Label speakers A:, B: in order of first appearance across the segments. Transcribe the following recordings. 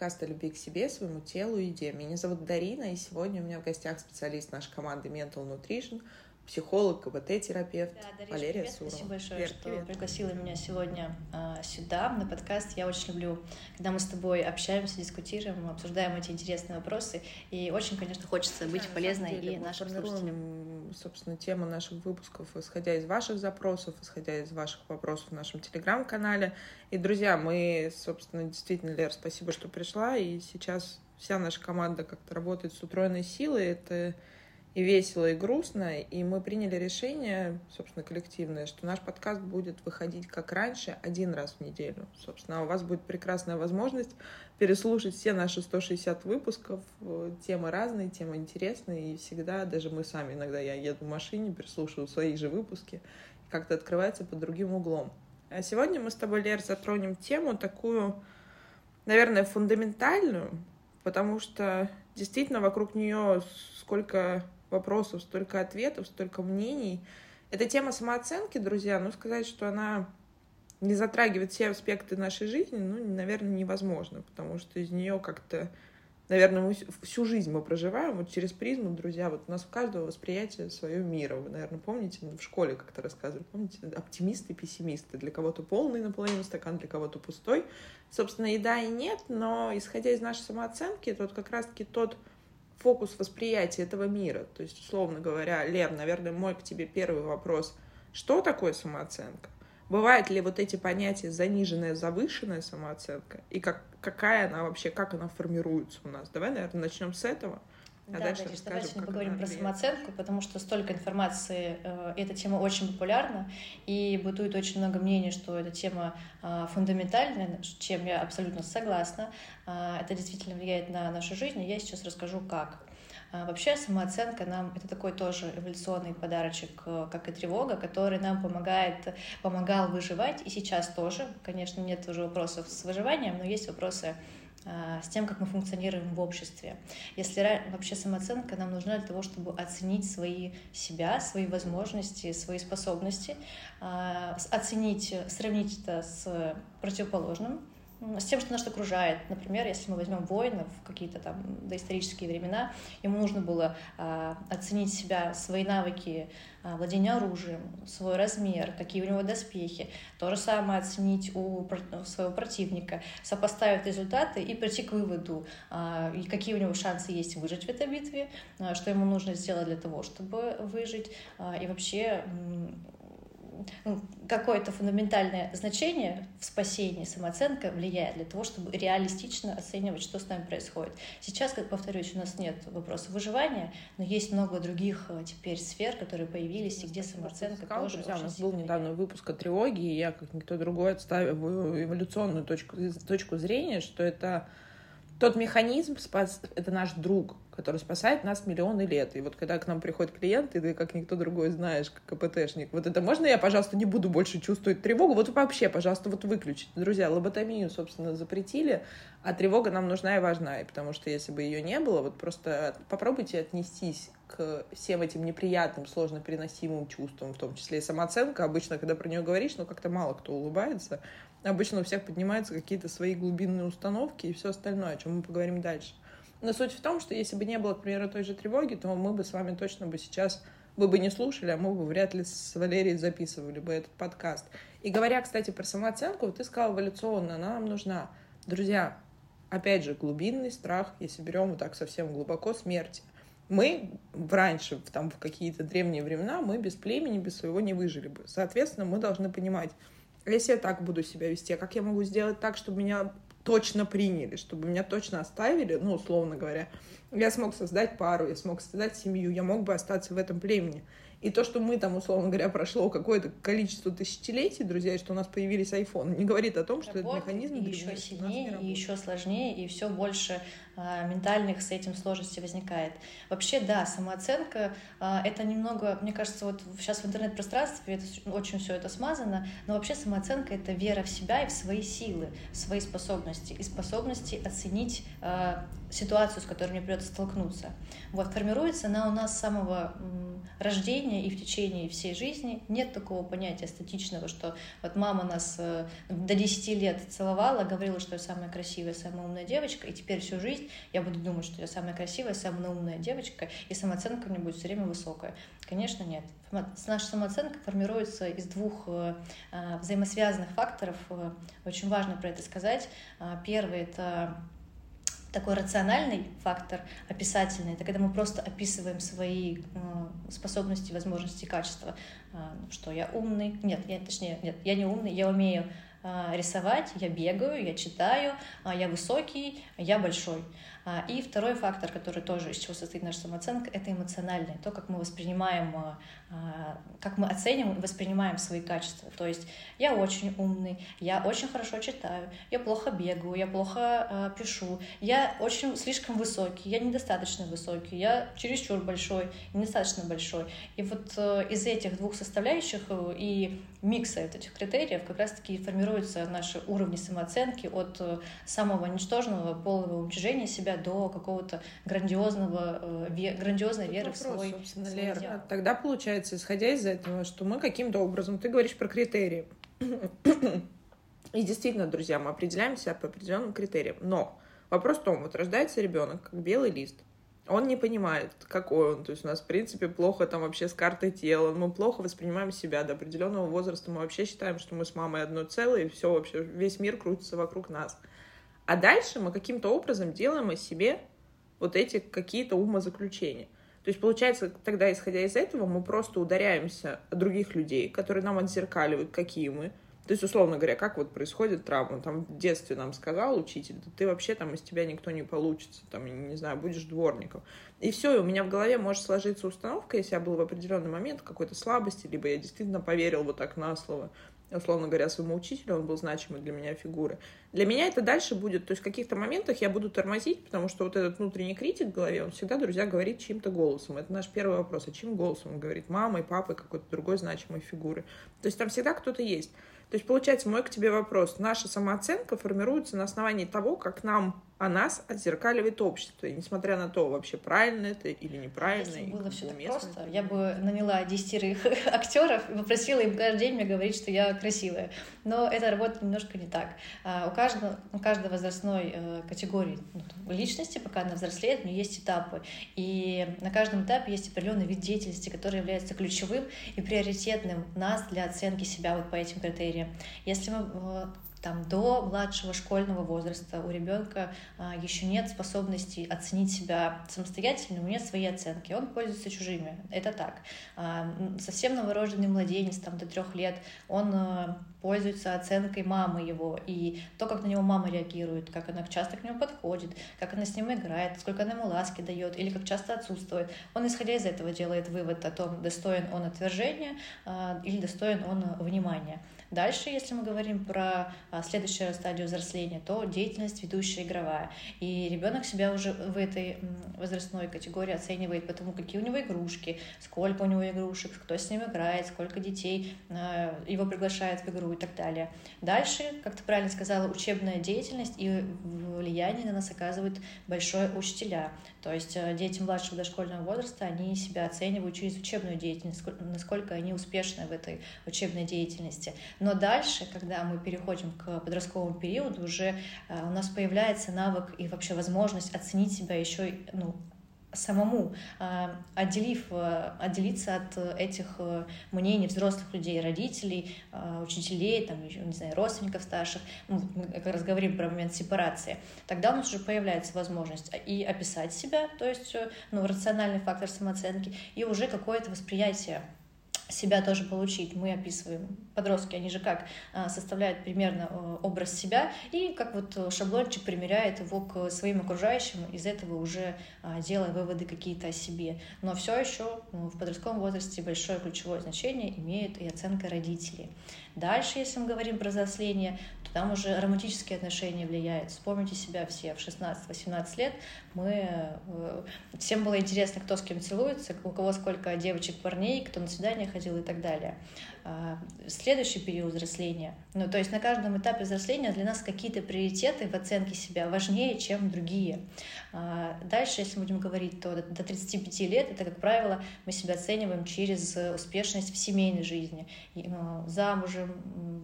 A: подкаст о любви к себе, своему телу и еде. Меня зовут Дарина, и сегодня у меня в гостях специалист нашей команды Mental Nutrition, психолог, КБТ-терапевт
B: да, Дарья,
A: Валерия
B: привет.
A: Сурова.
B: Спасибо большое,
A: привет,
B: что
A: привет.
B: пригласила меня сегодня а, сюда, на подкаст. Я очень люблю, когда мы с тобой общаемся, дискутируем, обсуждаем эти интересные вопросы. И очень, конечно, хочется быть
A: Да,
B: полезной
A: деле,
B: и нашим слушателям.
A: собственно, тему наших выпусков, исходя из ваших запросов, исходя из ваших вопросов в нашем телеграм-канале. И, друзья, мы, собственно, действительно, Лер, спасибо, что пришла. И сейчас вся наша команда как-то работает с утроенной силой. Это и весело, и грустно. И мы приняли решение, собственно, коллективное, что наш подкаст будет выходить как раньше, один раз в неделю. Собственно, а у вас будет прекрасная возможность переслушать все наши 160 выпусков. Темы разные, темы интересные. И всегда, даже мы сами, иногда я еду в машине, переслушиваю свои же выпуски. Как-то открывается под другим углом. А сегодня мы с тобой, Лер, затронем тему такую, наверное, фундаментальную, потому что действительно вокруг нее сколько вопросов, столько ответов, столько мнений. Эта тема самооценки, друзья, ну, сказать, что она не затрагивает все аспекты нашей жизни, ну, наверное, невозможно, потому что из нее как-то, наверное, мы всю жизнь мы проживаем вот через призму, друзья, вот у нас у каждого восприятие своего мира. Вы, наверное, помните, в школе как-то рассказывали, помните, оптимисты, пессимисты. Для кого-то полный наполовину стакан, для кого-то пустой. Собственно, и да, и нет, но исходя из нашей самооценки, это вот как раз-таки тот фокус восприятия этого мира. То есть, условно говоря, Лер, наверное, мой к тебе первый вопрос. Что такое самооценка? Бывают ли вот эти понятия заниженная, завышенная самооценка? И как, какая она вообще, как она формируется у нас? Давай, наверное, начнем с этого. А
B: да,
A: дальше
B: Дарья, давайте
A: как
B: поговорим про
A: влияет.
B: самооценку, потому что столько информации, э, эта тема очень популярна, и бытует очень много мнений, что эта тема э, фундаментальная, с чем я абсолютно согласна. Э, это действительно влияет на нашу жизнь, и я сейчас расскажу, как. А, Вообще самооценка нам это такой тоже эволюционный подарочек, э, как и тревога, который нам помогает, помогал выживать, и сейчас тоже. Конечно, нет уже вопросов с выживанием, но есть вопросы а, с тем, как мы функционируем в обществе. Если вообще самооценка нам нужна для того, чтобы оценить свои себя, свои возможности, свои способности, а, оценить, сравнить это с противоположным, с тем, что нас окружает. Например, если мы возьмем воинов в какие-то там доисторические времена, ему нужно было а, оценить себя, свои навыки а, владения оружием, свой размер, какие у него доспехи. То же самое оценить у своего противника, сопоставить результаты и прийти к выводу, и какие у него шансы есть выжить в этой битве, а, что ему нужно сделать для того, чтобы выжить, а, и вообще какое-то фундаментальное значение в спасении самооценка влияет для того, чтобы реалистично оценивать, что с нами происходит. Сейчас, как повторюсь, у нас нет вопроса выживания, но есть много других э, теперь сфер, которые появились, и где самооценка
A: Сказал,
B: тоже
A: друзья, у
B: очень
A: нас был недавно выпуск о тревоге, и я, как никто другой, отстаиваю эволюционную точку, точку зрения, что это тот механизм, это наш друг, который спасает нас миллионы лет. И вот когда к нам приходит клиент, и ты как никто другой знаешь, как КПТшник, вот это можно я, пожалуйста, не буду больше чувствовать тревогу? Вот вообще, пожалуйста, вот выключите. Друзья, лоботомию, собственно, запретили, а тревога нам нужна и важна, и потому что если бы ее не было, вот просто попробуйте отнестись к всем этим неприятным, сложно переносимым чувствам, в том числе и самооценка. Обычно, когда про нее говоришь, ну, как-то мало кто улыбается. Обычно у всех поднимаются какие-то свои глубинные установки и все остальное, о чем мы поговорим дальше. Но суть в том, что если бы не было, к примеру, той же тревоги, то мы бы с вами точно бы сейчас вы бы не слушали, а мы бы вряд ли с Валерией записывали бы этот подкаст. И говоря, кстати, про самооценку, ты сказала эволюционно, она нам нужна. Друзья, опять же, глубинный страх, если берем вот так совсем глубоко, смерти. Мы раньше, там, в какие-то древние времена, мы без племени, без своего не выжили бы. Соответственно, мы должны понимать, если я так буду себя вести, а как я могу сделать так, чтобы меня точно приняли, чтобы меня точно оставили, ну, условно говоря, я смог создать пару, я смог создать семью, я мог бы остаться в этом племени. И то, что мы там, условно говоря, прошло какое-то количество тысячелетий, друзья, и что у нас появились айфоны, не говорит о том, что
B: работает,
A: этот механизм
B: и еще сильнее, и еще сложнее, и все больше а, ментальных с этим сложностей возникает. Вообще, да, самооценка а, это немного, мне кажется, вот сейчас в интернет-пространстве это очень все это смазано, но вообще самооценка это вера в себя и в свои силы, в свои способности, и способности оценить а, ситуацию, с которой мне придется столкнуться. Вот, формируется она у нас с самого рождения и в течение всей жизни. Нет такого понятия статичного, что вот мама нас э, до 10 лет целовала, говорила, что я самая красивая, самая умная девочка, и теперь всю жизнь я буду думать, что я самая красивая, самая умная девочка, и самооценка у меня будет все время высокая. Конечно, нет. Наша самооценка формируется из двух э, э, взаимосвязанных факторов. Очень важно про это сказать. Первый — это такой рациональный фактор, описательный, это когда мы просто описываем свои э, способности, возможности, качества, э, что я умный, нет, я, точнее, нет, я не умный, я умею э, рисовать, я бегаю, я читаю, я высокий, я большой. А, и второй фактор, который тоже из чего состоит наша самооценка, это эмоциональный, то, как мы воспринимаем, а, а, как мы оценим и воспринимаем свои качества. То есть я очень умный, я очень хорошо читаю, я плохо бегаю, я плохо пишу, я очень слишком высокий, я недостаточно высокий, я чересчур большой, недостаточно большой. И вот э, из этих двух составляющих э, и микса этих критериев как раз-таки формируются наши уровни самооценки от э, самого ничтожного полного уничижения себя до какого-то грандиозного, э, грандиозной веры Вопрос, в свой, собственно,
A: свой Лера. Идеал. Тогда получается, исходя из этого, что мы каким-то образом, ты говоришь про критерии, и действительно, друзья, мы определяем себя по определенным критериям, но вопрос в том, вот рождается ребенок, как белый лист, он не понимает, какой он. То есть у нас, в принципе, плохо там вообще с картой тела. Мы плохо воспринимаем себя. До определенного возраста мы вообще считаем, что мы с мамой одно целое, и все вообще, весь мир крутится вокруг нас. А дальше мы каким-то образом делаем о себе вот эти какие-то умозаключения. То есть, получается, тогда, исходя из этого, мы просто ударяемся о других людей, которые нам отзеркаливают, какие мы, то есть, условно говоря, как вот происходит травма? Там в детстве нам сказал учитель, да ты вообще там из тебя никто не получится, там, не знаю, будешь дворником. И все, и у меня в голове может сложиться установка, если я был в определенный момент какой-то слабости, либо я действительно поверил вот так на слово, условно говоря, своему учителю, он был значимой для меня фигурой. Для меня это дальше будет, то есть в каких-то моментах я буду тормозить, потому что вот этот внутренний критик в голове, он всегда, друзья, говорит чьим-то голосом. Это наш первый вопрос. А чьим голосом он говорит? Мамой, папой, какой-то другой значимой фигуры. То есть там всегда кто-то есть. То есть, получается, мой к тебе вопрос. Наша самооценка формируется на основании того, как нам о нас отзеркаливает общество. И несмотря на то, вообще правильно это или неправильно.
B: Если было все так просто, я бы наняла десятерых актеров и попросила им каждый день мне говорить, что я красивая. Но это работает немножко не так. А, у каждого, у каждой возрастной э, категории ну, личности, пока она взрослеет, нее есть этапы. И на каждом этапе есть определенный вид деятельности, который является ключевым и приоритетным нас для оценки себя вот по этим критериям. Если мы там до младшего школьного возраста у ребенка а, еще нет способности оценить себя самостоятельно, у него нет своей оценки, он пользуется чужими, это так. А, совсем новорожденный младенец там до трех лет, он а, пользуется оценкой мамы его, и то, как на него мама реагирует, как она часто к нему подходит, как она с ним играет, сколько она ему ласки дает, или как часто отсутствует. Он, исходя из этого, делает вывод о том, достоин он отвержения а, или достоин он внимания. Дальше, если мы говорим про а, следующую стадию взросления, то деятельность ведущая игровая. И ребенок себя уже в этой возрастной категории оценивает по тому, какие у него игрушки, сколько у него игрушек, кто с ним играет, сколько детей а, его приглашает в игру и так далее. Дальше, как ты правильно сказала, учебная деятельность и влияние на нас оказывают большое учителя. То есть э, дети младшего дошкольного возраста, они себя оценивают через учебную деятельность, насколько они успешны в этой учебной деятельности. Но дальше, когда мы переходим к подростковому периоду, уже э, у нас появляется навык и вообще возможность оценить себя еще ну, самому, а, отделив, э, отделиться от этих э, мнений взрослых людей, родителей, а, учителей, там, еще, не знаю, родственников старших, ну, мы как раз говорим про момент сепарации, тогда у нас уже появляется возможность и описать себя, то есть э, ну, рациональный фактор самооценки, и уже какое-то восприятие себя тоже получить. Мы описываем, подростки, они же как а, составляют примерно э, образ себя и как вот э, шаблончик примеряет его к своим окружающим, из этого уже а, делая выводы какие-то о себе. Но все еще ну, в подростковом возрасте большое ключевое значение имеет и оценка родителей. Дальше, если мы говорим про взросление, то там уже романтические отношения влияют. Вспомните себя все в 16-18 лет. Мы... Э, всем было интересно, кто с кем целуется, у кого сколько девочек, парней, кто на свидание ходил и так далее. А, следующий период взросления. Ну, то есть на каждом этапе взросления для нас какие-то приоритеты в оценке себя важнее, чем другие. А, дальше, если будем говорить, то до 35 лет это, как правило, мы себя оцениваем через успешность в семейной жизни, ну, замужем,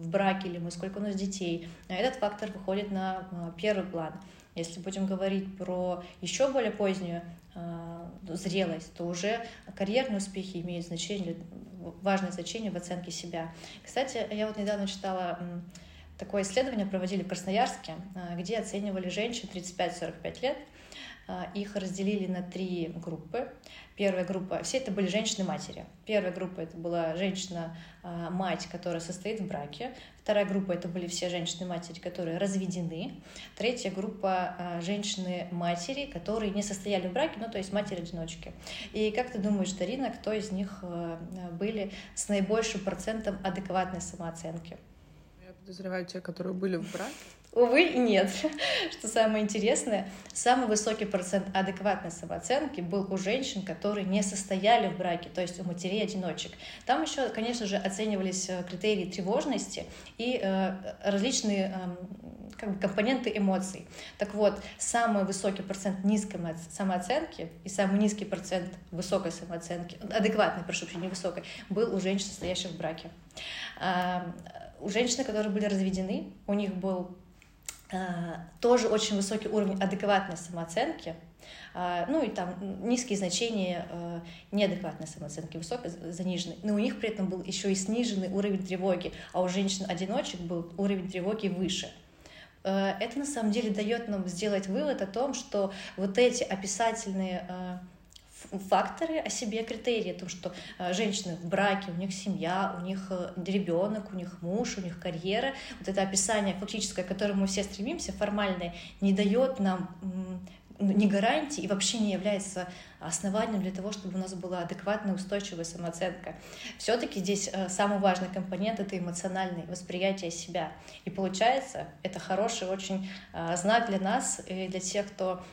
B: в браке или мы, сколько у нас детей. Этот фактор выходит на а, первый план. Если будем говорить про еще более позднюю э, зрелость, то уже карьерные успехи имеют значение, важное значение в оценке себя. Кстати, я вот недавно читала такое исследование, проводили в Красноярске, э, где оценивали женщин 35-45 лет, а, их разделили на три группы. Первая группа, все это были женщины-матери. Первая группа это была женщина-мать, которая состоит в браке. Вторая группа это были все женщины-матери, которые разведены. Третья группа а, женщины-матери, которые не состояли в браке, ну то есть матери-одиночки. И как ты думаешь, Дарина, кто из них а, были с наибольшим процентом адекватной самооценки?
A: Я подозреваю те, которые были в браке.
B: Увы, нет. Что самое интересное, самый высокий процент адекватной самооценки был у женщин, которые не состояли в браке, то есть у матерей-одиночек. Там еще, конечно же, оценивались э, критерии тревожности и э, различные э, как бы компоненты эмоций. Так вот, самый высокий процент низкой самооценки и самый низкий процент высокой самооценки, адекватной, прошу прощения, высокой, был у женщин, состоящих в браке. А, у женщин, которые были разведены, у них был тоже очень высокий уровень адекватной самооценки, а, ну и там низкие значения а, неадекватной самооценки, высокой, заниженной. Но у них при этом был еще и сниженный уровень тревоги, а у женщин-одиночек был уровень тревоги выше. Это на самом деле дает нам сделать вывод о том, что вот эти описательные факторы о себе, критерии, о том, что э, женщины в браке, у них семья, у них э, ребенок, у них муж, у них карьера. Вот это описание фактическое, к которому мы все стремимся, формальное, не дает нам не гарантии и вообще не является основанием для того, чтобы у нас была адекватная, устойчивая самооценка. Все-таки здесь э, самый важный компонент — это эмоциональное восприятие себя. И получается, это хороший очень знак для нас и для тех, кто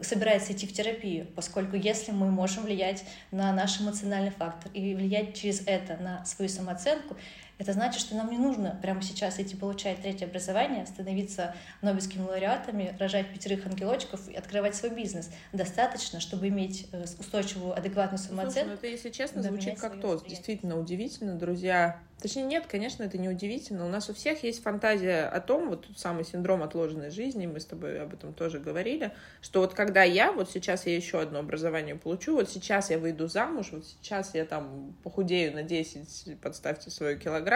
B: собирается идти в терапию, поскольку если мы можем влиять на наш эмоциональный фактор и влиять через это на свою самооценку, это значит, что нам не нужно прямо сейчас идти получать третье образование, становиться Нобелевскими лауреатами, рожать пятерых ангелочков и открывать свой бизнес. Достаточно, чтобы иметь э, устойчивую, адекватную самооценку. Слушай, ну
A: это, если честно, звучит как то. Действительно удивительно, друзья. Точнее, нет, конечно, это не удивительно. У нас у всех есть фантазия о том, вот самый синдром отложенной жизни, мы с тобой об этом тоже говорили, что вот когда я, вот сейчас я еще одно образование получу, вот сейчас я выйду замуж, вот сейчас я там похудею на 10, подставьте свой килограмм,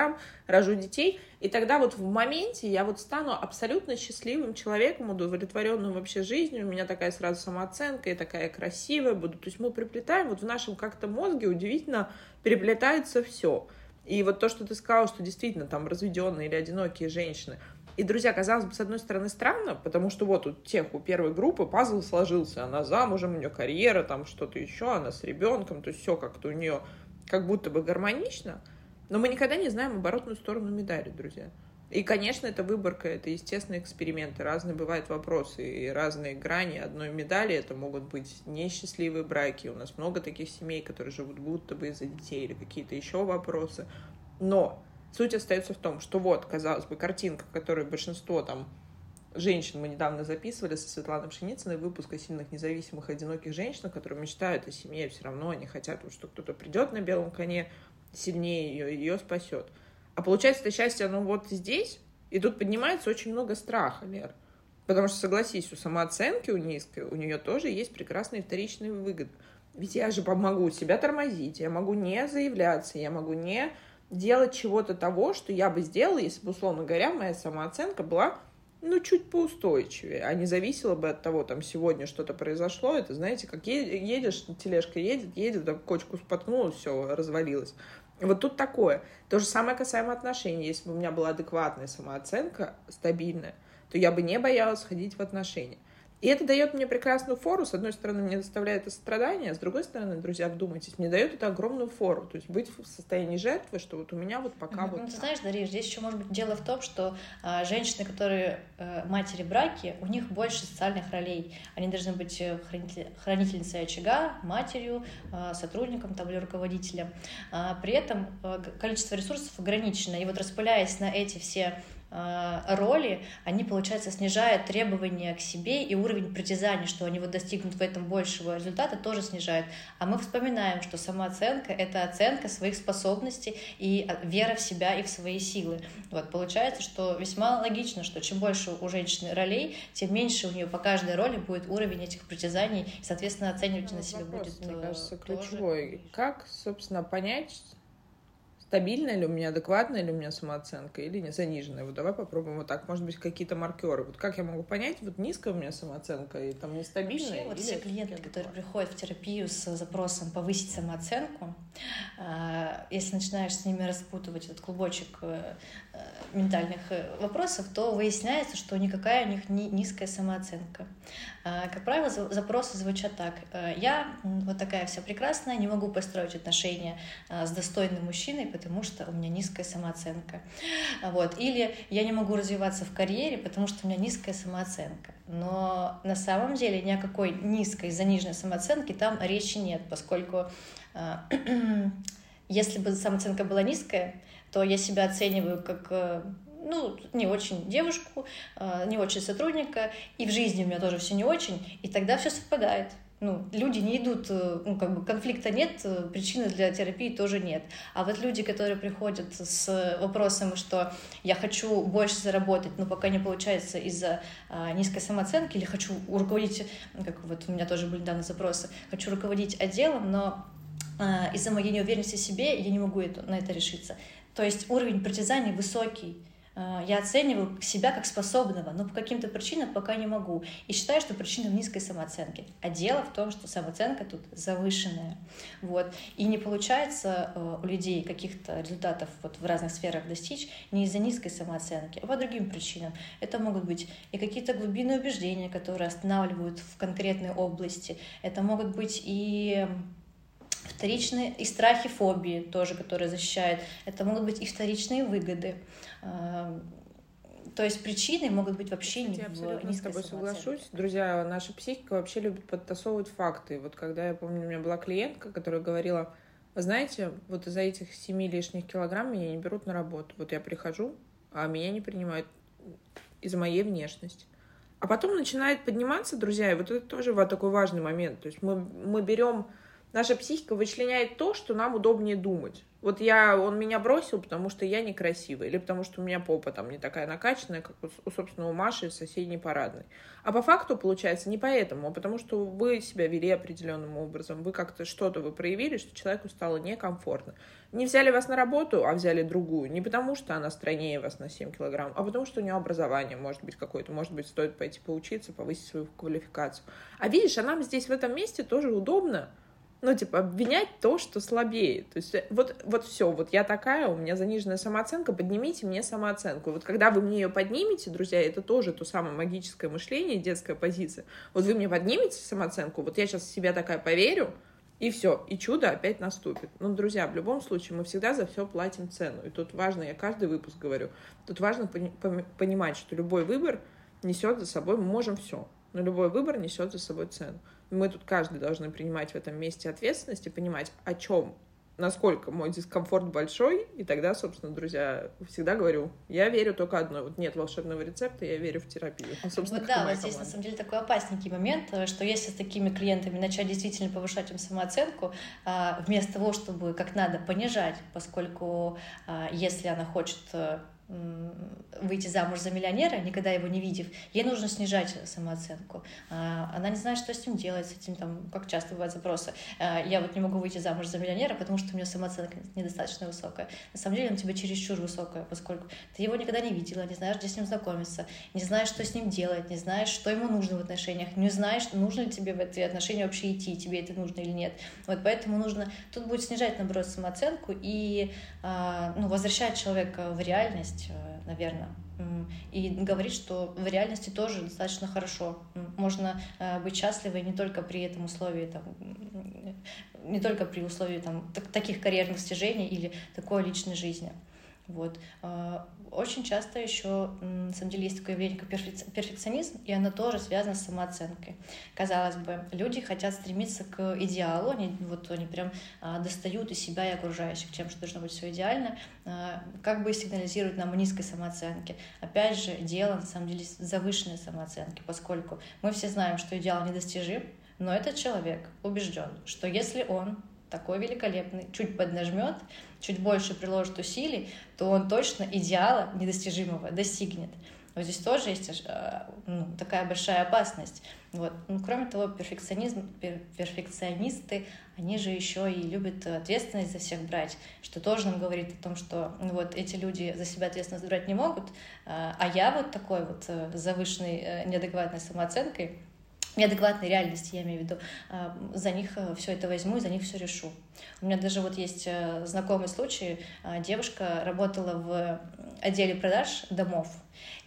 A: рожу детей, и тогда вот в моменте я вот стану абсолютно счастливым человеком, удовлетворенным вообще жизнью, у меня такая сразу самооценка, и такая красивая буду. То есть мы приплетаем, вот в нашем как-то мозге удивительно переплетается все. И вот то, что ты сказала, что действительно там разведенные или одинокие женщины. И, друзья, казалось бы, с одной стороны, странно, потому что вот у тех, у первой группы пазл сложился. Она замужем, у нее карьера, там что-то еще, она с ребенком, то есть все как-то у нее как будто бы гармонично. Но мы никогда не знаем оборотную сторону медали, друзья. И, конечно, это выборка, это естественные эксперименты. Разные бывают вопросы и разные грани одной медали. Это могут быть несчастливые браки. У нас много таких семей, которые живут будто бы из-за детей или какие-то еще вопросы. Но суть остается в том, что вот, казалось бы, картинка, которую большинство там женщин мы недавно записывали со Светланой Пшеницыной выпуск о сильных, независимых, одиноких женщинах, которые мечтают о семье, все равно они хотят, что кто-то придет на белом коне, сильнее ее, ее спасет. А получается, это счастье, оно вот здесь, и тут поднимается очень много страха, Лер. Потому что, согласись, у самооценки у низкой, у нее тоже есть прекрасные вторичные выгоды. Ведь я же могу себя тормозить, я могу не заявляться, я могу не делать чего-то того, что я бы сделала, если бы, условно говоря, моя самооценка была, ну, чуть поустойчивее, а не зависела бы от того, там, сегодня что-то произошло, это, знаете, как едешь, тележка едет, едет, да, кочку споткнулась, все, развалилось. Вот тут такое. То же самое касаемо отношений. Если бы у меня была адекватная самооценка, стабильная, то я бы не боялась ходить в отношения. И это дает мне прекрасную фору. С одной стороны, мне доставляет это страдания, с другой стороны, друзья, вдумайтесь, мне дает это огромную фору. То есть быть в состоянии жертвы, что вот у меня вот пока
B: ну,
A: вот...
B: Ну, ты знаешь, Дарья, здесь еще может быть дело в том, что а, женщины, которые а, матери браки, у них больше социальных ролей. Они должны быть э, хранитель, хранительницей очага, матерью, а, сотрудником там, или руководителем. А, при этом а, количество ресурсов ограничено. И вот распыляясь на эти все Э, роли, они, получается, снижают требования к себе и уровень притязаний, что они вот достигнут в этом большего результата, тоже снижают. А мы вспоминаем, что самооценка — это оценка своих способностей и э, вера в себя и в свои силы. Вот, получается, что весьма логично, что чем больше у женщины ролей, тем меньше у нее по каждой роли будет уровень этих притязаний, и, соответственно, оценивать ну, на себя будет
A: мне
B: э,
A: кажется, ключевой. Как, собственно, понять, стабильная ли у меня, адекватная ли у меня самооценка или не заниженная. Вот давай попробуем вот так. Может быть, какие-то маркеры. Вот как я могу понять, вот низкая у меня самооценка и там нестабильная?
B: Вообще, вот все клиенты, которые приходят в терапию с запросом повысить самооценку, а, если начинаешь с ними распутывать этот клубочек э, э, ментальных э, вопросов, то выясняется, что никакая у них не низкая самооценка. А, как правило, запросы звучат так. Я вот такая вся прекрасная, не могу построить отношения с достойным мужчиной, потому что у меня низкая самооценка. Вот. Или я не могу развиваться в карьере, потому что у меня низкая самооценка. Но на самом деле ни о какой низкой, заниженной самооценке там речи нет, поскольку э, если бы самооценка была низкая, то я себя оцениваю как э, ну, не очень девушку, э, не очень сотрудника, и в жизни у меня тоже все не очень, и тогда все совпадает ну, люди не идут, э, ну, как бы конфликта нет, э, причины для терапии тоже нет. А вот люди, которые приходят с вопросом, что я хочу больше заработать, но пока не получается из-за а, низкой самооценки, или хочу руководить, как вот у меня тоже были недавно запросы, хочу руководить отделом, но а, из-за моей неуверенности в себе я не могу это, на это решиться. То есть уровень притязаний высокий, я оцениваю себя как способного, но по каким-то причинам пока не могу. И считаю, что причина в низкой самооценке. А дело в том, что самооценка тут завышенная. Вот. И не получается э, у людей каких-то результатов вот в разных сферах достичь не из-за низкой самооценки, а по другим причинам. Это могут быть и какие-то глубинные убеждения, которые останавливают в конкретной области. Это могут быть и вторичные и страхи, фобии тоже, которые защищают. Это могут быть и вторичные выгоды. Эм, то есть причины могут быть вообще
A: не Я абсолютно с тобой соглашусь. Друзья, наша психика вообще любит подтасовывать факты. Вот когда я помню, у меня была клиентка, которая говорила, вы знаете, вот из-за этих семи лишних килограмм меня не берут на работу. Вот я прихожу, а меня не принимают из-за моей внешности. А потом начинает подниматься, друзья, и вот это тоже вот такой важный момент. То есть мы, мы берем наша психика вычленяет то, что нам удобнее думать. Вот я, он меня бросил, потому что я некрасивая, или потому что у меня попа там не такая накачанная, как у, у собственного Маши из соседней парадной. А по факту получается не поэтому, а потому что вы себя вели определенным образом, вы как-то что-то вы проявили, что человеку стало некомфортно. Не взяли вас на работу, а взяли другую. Не потому что она стройнее вас на 7 килограмм, а потому что у нее образование может быть какое-то, может быть, стоит пойти поучиться, повысить свою квалификацию. А видишь, а нам здесь в этом месте тоже удобно, ну, типа, обвинять то, что слабее. То есть вот, вот все, вот я такая, у меня заниженная самооценка, поднимите мне самооценку. И вот когда вы мне ее поднимете, друзья, это тоже то самое магическое мышление, детская позиция. Вот вы мне поднимете самооценку, вот я сейчас в себя такая поверю, и все, и чудо опять наступит. Ну, друзья, в любом случае, мы всегда за все платим цену. И тут важно, я каждый выпуск говорю, тут важно пони- понимать, что любой выбор несет за собой, мы можем все, но любой выбор несет за собой цену мы тут каждый должны принимать в этом месте ответственность и понимать, о чем насколько мой дискомфорт большой, и тогда, собственно, друзья, всегда говорю, я верю только одно, вот нет волшебного рецепта, я верю в терапию.
B: Собственно, вот да, вот здесь на самом деле такой опасненький момент, э, что если с такими клиентами начать действительно повышать им самооценку, а, вместо того, чтобы как надо понижать, поскольку а, если она хочет э, выйти замуж за миллионера, никогда его не видев, ей нужно снижать самооценку. А, она не знает, что с ним делать, с этим там, как часто бывают запросы. А, я вот не могу выйти замуж за миллионера, потому что у меня самооценка недостаточно высокая. На самом деле он тебе чересчур высокая, поскольку ты его никогда не видела, не знаешь, где с ним знакомиться, не знаешь, что с ним делать, не знаешь, что ему нужно в отношениях, не знаешь, нужно ли тебе в эти отношения вообще идти, тебе это нужно или нет. Вот поэтому нужно тут будет снижать, наоборот, самооценку и а, ну, возвращать человека в реальность, есть э, наверное. И говорит, что в реальности тоже достаточно хорошо. Можно э, быть счастливой не только при этом условии, там, не только при условии там, таких карьерных достижений или такой личной жизни. Вот. А, очень часто еще, на самом деле, есть такое явление, как перфекционизм, и оно тоже связано с самооценкой. Казалось бы, люди хотят стремиться к идеалу, они, вот, они прям а, достают из себя и окружающих тем, что должно быть все идеально, а, как бы сигнализируют нам низкой самооценке. Опять же, дело, на самом деле, завышенной самооценки, поскольку мы все знаем, что идеал недостижим, но этот человек убежден, что если он такой великолепный, чуть поднажмет, чуть больше приложит усилий, то он точно идеала недостижимого достигнет. Вот здесь тоже есть э, ну, такая большая опасность. Вот. Ну, кроме того, перфекционизм, перфекционисты, они же еще и любят ответственность за всех брать, что тоже нам говорит о том, что ну, вот эти люди за себя ответственность брать не могут, а, а я вот такой вот э, завышенной э, неадекватной самооценкой неадекватной реальности, я имею в виду, а, за них э, все это возьму и за них все решу. У меня даже вот есть э, знакомый случай, а, девушка работала в отделе продаж домов,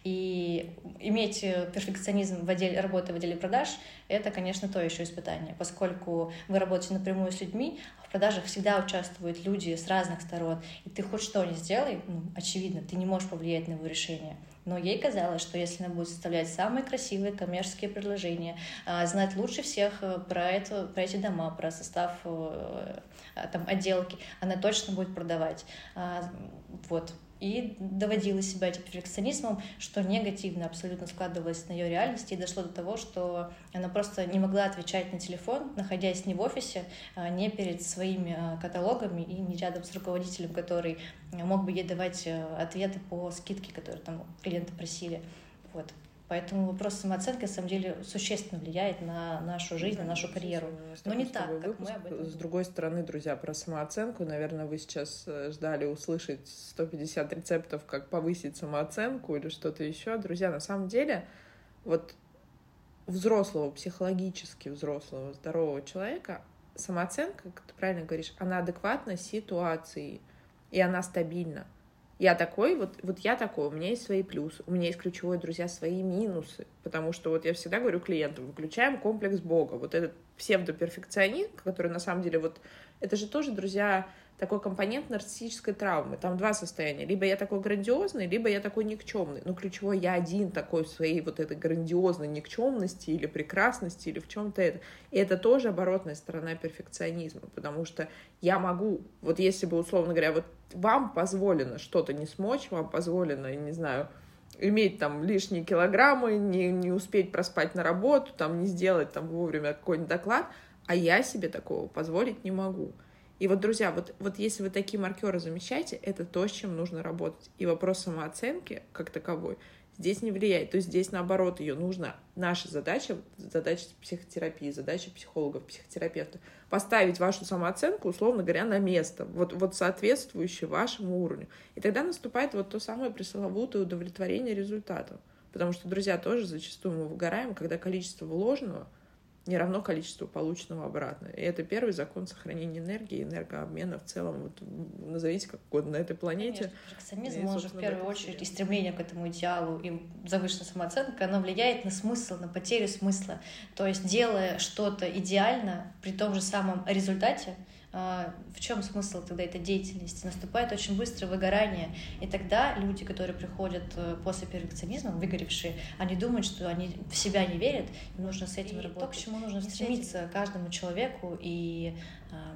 B: и иметь э, перфекционизм в отделе, работы в отделе продаж — это, конечно, то еще испытание, поскольку вы работаете напрямую с людьми, а в продажах всегда участвуют люди с разных сторон, и ты хоть что ни сделай, ну, очевидно, ты не можешь повлиять на его решение. Но ей казалось, что если она будет составлять самые красивые коммерческие предложения, а, знать лучше всех э, про, это, про эти дома, про состав там, отделки, она точно будет продавать. А, вот и доводила себя этим перфекционизмом, что негативно абсолютно складывалось на ее реальности, и дошло до того, что она просто не могла отвечать на телефон, находясь не в офисе, а не перед своими а, каталогами и не рядом с руководителем, который мог бы ей давать э, ответы по скидке, которые там клиенты просили. Вот. Поэтому вопрос самооценки, на самом деле, существенно влияет на нашу жизнь, на нашу карьеру. Но не так, как выпуск. мы об этом
A: С другой стороны, друзья, про самооценку, наверное, вы сейчас э, ждали услышать 150 рецептов, как повысить самооценку или что-то еще. Друзья, на самом деле, вот взрослого, психологически взрослого, здорового человека, самооценка, как ты правильно говоришь, она адекватна ситуации, и она стабильна. Я такой, вот, вот я такой, у меня есть свои плюсы, у меня есть ключевые друзья, свои минусы, потому что вот я всегда говорю клиентам, выключаем комплекс Бога, вот этот псевдоперфекционизм, который на самом деле вот, это же тоже, друзья, такой компонент нарциссической травмы. Там два состояния. Либо я такой грандиозный, либо я такой никчемный. Но ключевой я один такой в своей вот этой грандиозной никчемности или прекрасности, или в чем-то это. И это тоже оборотная сторона перфекционизма, потому что я могу, вот если бы, условно говоря, вот вам позволено что-то не смочь, вам позволено, не знаю, иметь там лишние килограммы, не, не успеть проспать на работу, там не сделать там вовремя какой-нибудь доклад, а я себе такого позволить не могу. И вот, друзья, вот, вот если вы такие маркеры замечаете, это то, с чем нужно работать. И вопрос самооценки, как таковой, здесь не влияет. То есть здесь, наоборот, ее нужно, наша задача, задача психотерапии, задача психологов, психотерапевтов, поставить вашу самооценку, условно говоря, на место, вот, вот соответствующее вашему уровню. И тогда наступает вот то самое пресловутое удовлетворение результатом. Потому что, друзья, тоже зачастую мы выгораем, когда количество вложенного — не равно количеству полученного обратно. И это первый закон сохранения энергии, энергообмена в целом. Вот, назовите как угодно на этой планете.
B: Он же в первую очередь и стремление к этому идеалу, и завышенная самооценка, оно влияет на смысл, на потерю смысла. То есть, делая что-то идеально при том же самом результате, в чем смысл тогда этой деятельности? Наступает очень быстрое выгорание, и тогда люди, которые приходят э, после перфекционизма, выгоревшие, они думают, что они в себя не верят, и нужно с этим и работать. То, к чему нужно стремиться каждому человеку, и а,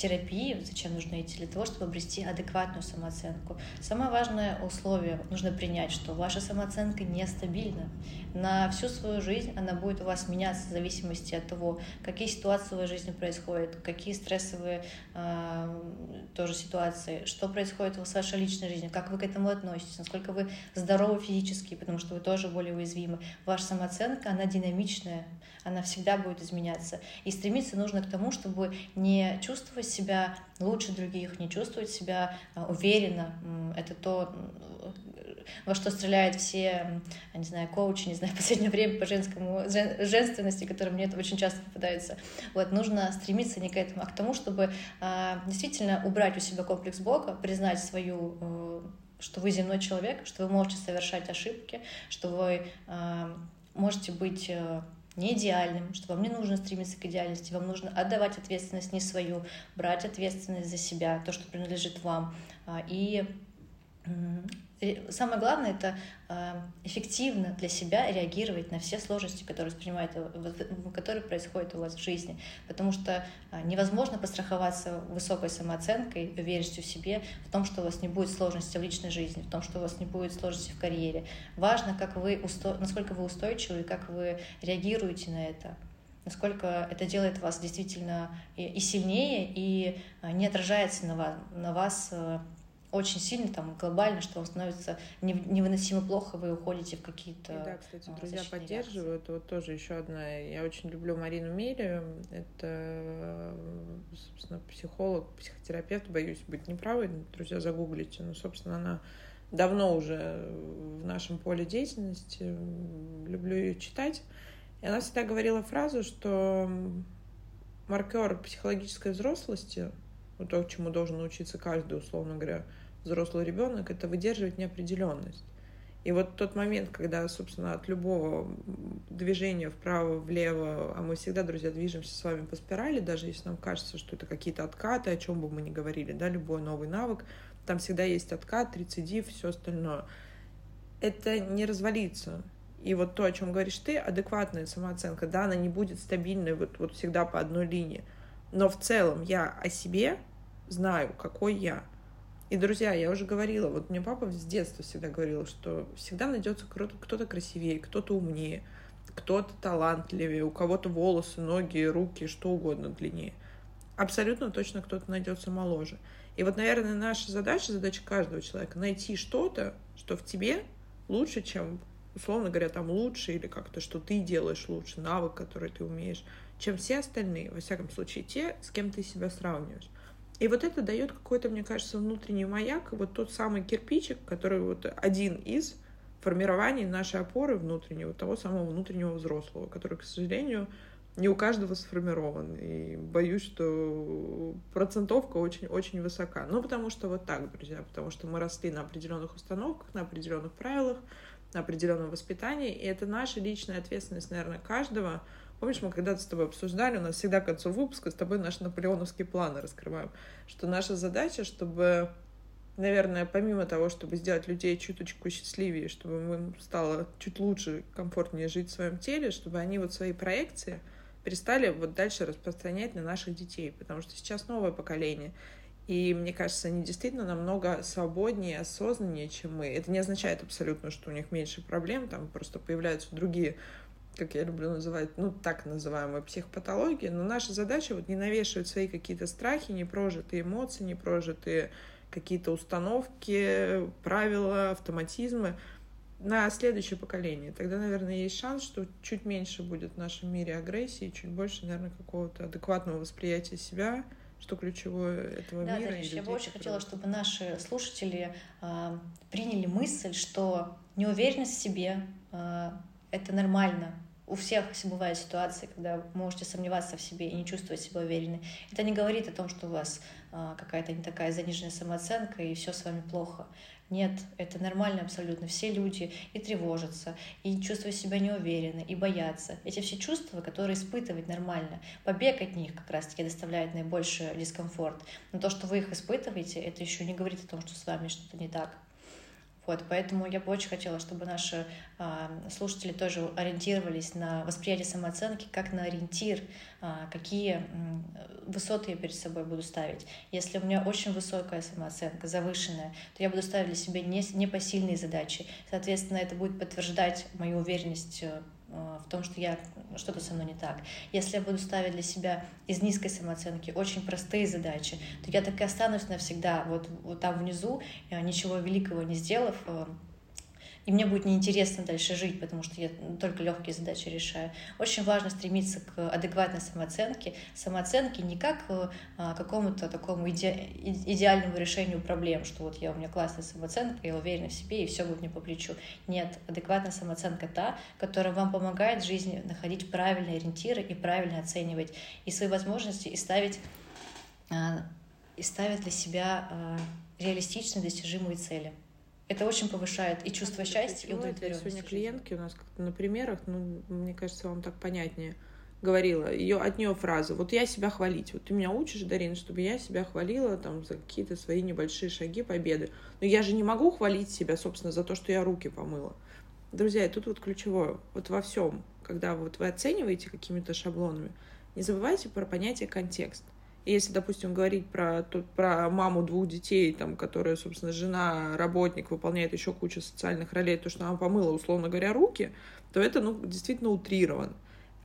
B: терапии, зачем нужно идти? Для того, чтобы обрести адекватную самооценку. Самое важное условие нужно принять, что ваша самооценка нестабильна. На всю свою жизнь она будет у вас меняться в зависимости от того, какие ситуации в вашей жизни происходят, какие стрессовые э, тоже ситуации, что происходит с вашей личной жизнью, как вы к этому относитесь, насколько вы здоровы физически, потому что вы тоже более уязвимы. Ваша самооценка, она динамичная, она всегда будет изменяться. И стремиться нужно к тому, чтобы не чувствовать себя лучше других, не чувствовать себя а, уверенно. Это то, во что стреляют все, не знаю, коучи, не знаю, в последнее время по женскому, женственности, которые мне это очень часто попадаются. Вот, нужно стремиться не к этому, а к тому, чтобы а, действительно убрать у себя комплекс Бога, признать свою э, что вы земной человек, что вы можете совершать ошибки, что вы можете быть не идеальным, что вам не нужно стремиться к идеальности, вам нужно отдавать ответственность не свою, брать ответственность за себя, то, что принадлежит вам, и самое главное это а, эффективно для себя реагировать на все сложности, которые воспринимают, которые происходят у вас в жизни. Потому что а, невозможно постраховаться высокой самооценкой, уверенностью в себе, в том, что у вас не будет сложности в личной жизни, в том, что у вас не будет сложности в карьере. Важно, как вы усто... насколько вы устойчивы и как вы реагируете на это насколько это делает вас действительно и сильнее, и а, не отражается на вас, на вас очень сильно, там, глобально, что вам становится невыносимо плохо, вы уходите в какие-то...
A: И да, кстати, друзья поддерживают. Вот тоже еще одна. Я очень люблю Марину Мели. Это, собственно, психолог, психотерапевт. Боюсь быть неправой. Друзья, загуглите. Но, собственно, она давно уже в нашем поле деятельности. Люблю ее читать. И она всегда говорила фразу, что маркер психологической взрослости, вот то, чему должен научиться каждый, условно говоря, взрослый ребенок, это выдерживать неопределенность. И вот тот момент, когда, собственно, от любого движения вправо, влево, а мы всегда, друзья, движемся с вами по спирали, даже если нам кажется, что это какие-то откаты, о чем бы мы ни говорили, да, любой новый навык, там всегда есть откат, рецидив, все остальное. Это не развалится. И вот то, о чем говоришь ты, адекватная самооценка, да, она не будет стабильной вот, вот всегда по одной линии. Но в целом я о себе знаю, какой я. И, друзья, я уже говорила, вот мне папа с детства всегда говорил, что всегда найдется кто-то красивее, кто-то умнее, кто-то талантливее, у кого-то волосы, ноги, руки, что угодно длиннее. Абсолютно точно кто-то найдется моложе. И вот, наверное, наша задача, задача каждого человека, найти что-то, что в тебе лучше, чем, условно говоря, там лучше, или как-то, что ты делаешь лучше, навык, который ты умеешь, чем все остальные, во всяком случае, те, с кем ты себя сравниваешь. И вот это дает какой-то, мне кажется, внутренний маяк, вот тот самый кирпичик, который вот один из формирований нашей опоры внутреннего, того самого внутреннего взрослого, который, к сожалению, не у каждого сформирован. И боюсь, что процентовка очень-очень высока. Ну, потому что вот так, друзья, потому что мы росли на определенных установках, на определенных правилах, на определенном воспитании, и это наша личная ответственность, наверное, каждого — Помнишь, мы когда-то с тобой обсуждали, у нас всегда к концу выпуска с тобой наши наполеоновские планы раскрываем, что наша задача, чтобы, наверное, помимо того, чтобы сделать людей чуточку счастливее, чтобы им стало чуть лучше, комфортнее жить в своем теле, чтобы они вот свои проекции перестали вот дальше распространять на наших детей, потому что сейчас новое поколение, и мне кажется, они действительно намного свободнее, осознаннее, чем мы. Это не означает абсолютно, что у них меньше проблем, там просто появляются другие как я люблю называть, ну, так называемая психопатология, но наша задача вот не навешивать свои какие-то страхи, непрожитые эмоции, непрожитые какие-то установки, правила, автоматизмы на следующее поколение. Тогда, наверное, есть шанс, что чуть меньше будет в нашем мире агрессии, чуть больше, наверное, какого-то адекватного восприятия себя, что ключевое этого
B: да,
A: мира.
B: Да, я бы очень хотела, чтобы наши слушатели э, приняли мысль, что неуверенность в себе э, это нормально, у всех бывают ситуации, когда вы можете сомневаться в себе и не чувствовать себя уверенной. Это не говорит о том, что у вас а, какая-то не такая заниженная самооценка и все с вами плохо. Нет, это нормально абсолютно. Все люди и тревожатся, и чувствуют себя неуверенно, и боятся. Эти все чувства, которые испытывать нормально. Побег от них как раз-таки доставляет наибольший дискомфорт. Но то, что вы их испытываете, это еще не говорит о том, что с вами что-то не так. Вот, поэтому я бы очень хотела, чтобы наши а, слушатели тоже ориентировались на восприятие самооценки как на ориентир, а, какие высоты я перед собой буду ставить. Если у меня очень высокая самооценка, завышенная, то я буду ставить для себя не, непосильные задачи. Соответственно, это будет подтверждать мою уверенность э, в том, что я что-то со мной не так. Если я буду ставить для себя из низкой самооценки очень простые задачи, то я так и останусь навсегда вот, вот там внизу, э, ничего великого не сделав, э, и мне будет неинтересно дальше жить, потому что я только легкие задачи решаю. Очень важно стремиться к адекватной самооценке. Самооценке не как к а, какому-то такому иде идеальному решению проблем, что вот я у меня классная самооценка, я уверена в себе, и все будет мне по плечу. Нет, адекватная самооценка та, которая вам помогает в жизни находить правильные ориентиры и правильно оценивать и свои возможности, и ставить, а, и ставить для себя а, реалистичные достижимые цели. Это очень повышает и чувство счастья, и удовлетворенности.
A: Сегодня клиентки у нас как-то на примерах, ну, мне кажется, вам так понятнее говорила, ее от нее фраза, вот я себя хвалить, вот ты меня учишь, Дарина, чтобы я себя хвалила там за какие-то свои небольшие шаги победы, но я же не могу хвалить себя, собственно, за то, что я руки помыла. Друзья, и тут вот ключевое, вот во всем, когда вот вы оцениваете какими-то шаблонами, не забывайте про понятие контекст. Если, допустим, говорить про, тут, про маму двух детей, там, которая, собственно, жена, работник, выполняет еще кучу социальных ролей, то, что она помыла, условно говоря, руки, то это, ну, действительно утрировано.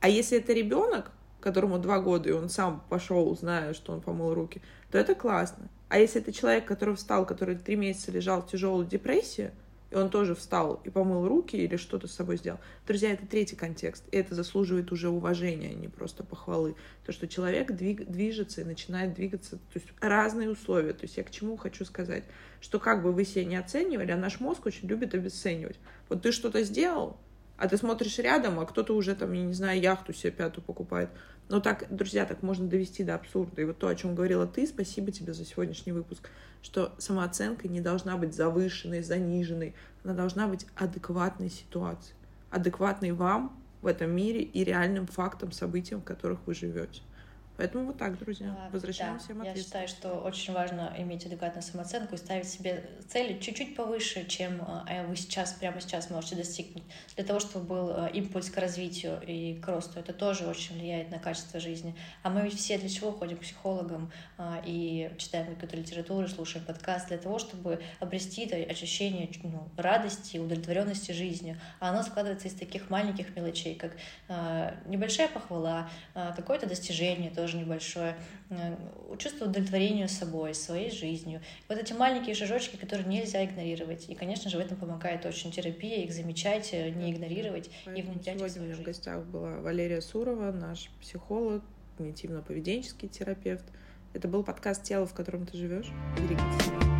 A: А если это ребенок, которому два года, и он сам пошел, зная, что он помыл руки, то это классно. А если это человек, который встал, который три месяца лежал в тяжелой депрессии, он тоже встал и помыл руки или что-то с собой сделал. Друзья, это третий контекст, и это заслуживает уже уважения, а не просто похвалы. То, что человек двиг, движется и начинает двигаться, то есть разные условия. То есть я к чему хочу сказать, что как бы вы себя не оценивали, а наш мозг очень любит обесценивать. Вот ты что-то сделал, а ты смотришь рядом, а кто-то уже там, я не знаю, яхту себе пятую покупает. Но так, друзья, так можно довести до абсурда. И вот то, о чем говорила ты, спасибо тебе за сегодняшний выпуск, что самооценка не должна быть завышенной, заниженной, она должна быть адекватной ситуации, адекватной вам в этом мире и реальным фактам, событиям, в которых вы живете. Поэтому вот так, друзья, а, возвращаемся
B: да, Я считаю, что очень важно иметь адекватную самооценку и ставить себе цели чуть-чуть повыше, чем а, вы сейчас, прямо сейчас можете достигнуть. Для того, чтобы был а, импульс к развитию и к росту. Это тоже очень влияет на качество жизни. А мы ведь все для чего ходим к психологам и читаем какую-то литературу, слушаем подкаст? Для того, чтобы обрести это ощущение ну, радости, удовлетворенности жизнью. А оно складывается из таких маленьких мелочей, как небольшая похвала, какое-то достижение, то тоже небольшое, э, чувство удовлетворения собой, своей жизнью. Вот эти маленькие шажочки, которые нельзя игнорировать. И, конечно же, в этом помогает очень терапия, их замечать, э, не игнорировать
A: Поэтому и внедрять Сегодня у меня в гостях была Валерия Сурова, наш психолог, когнитивно-поведенческий терапевт. Это был подкаст «Тело, в котором ты живешь». Берегите себя.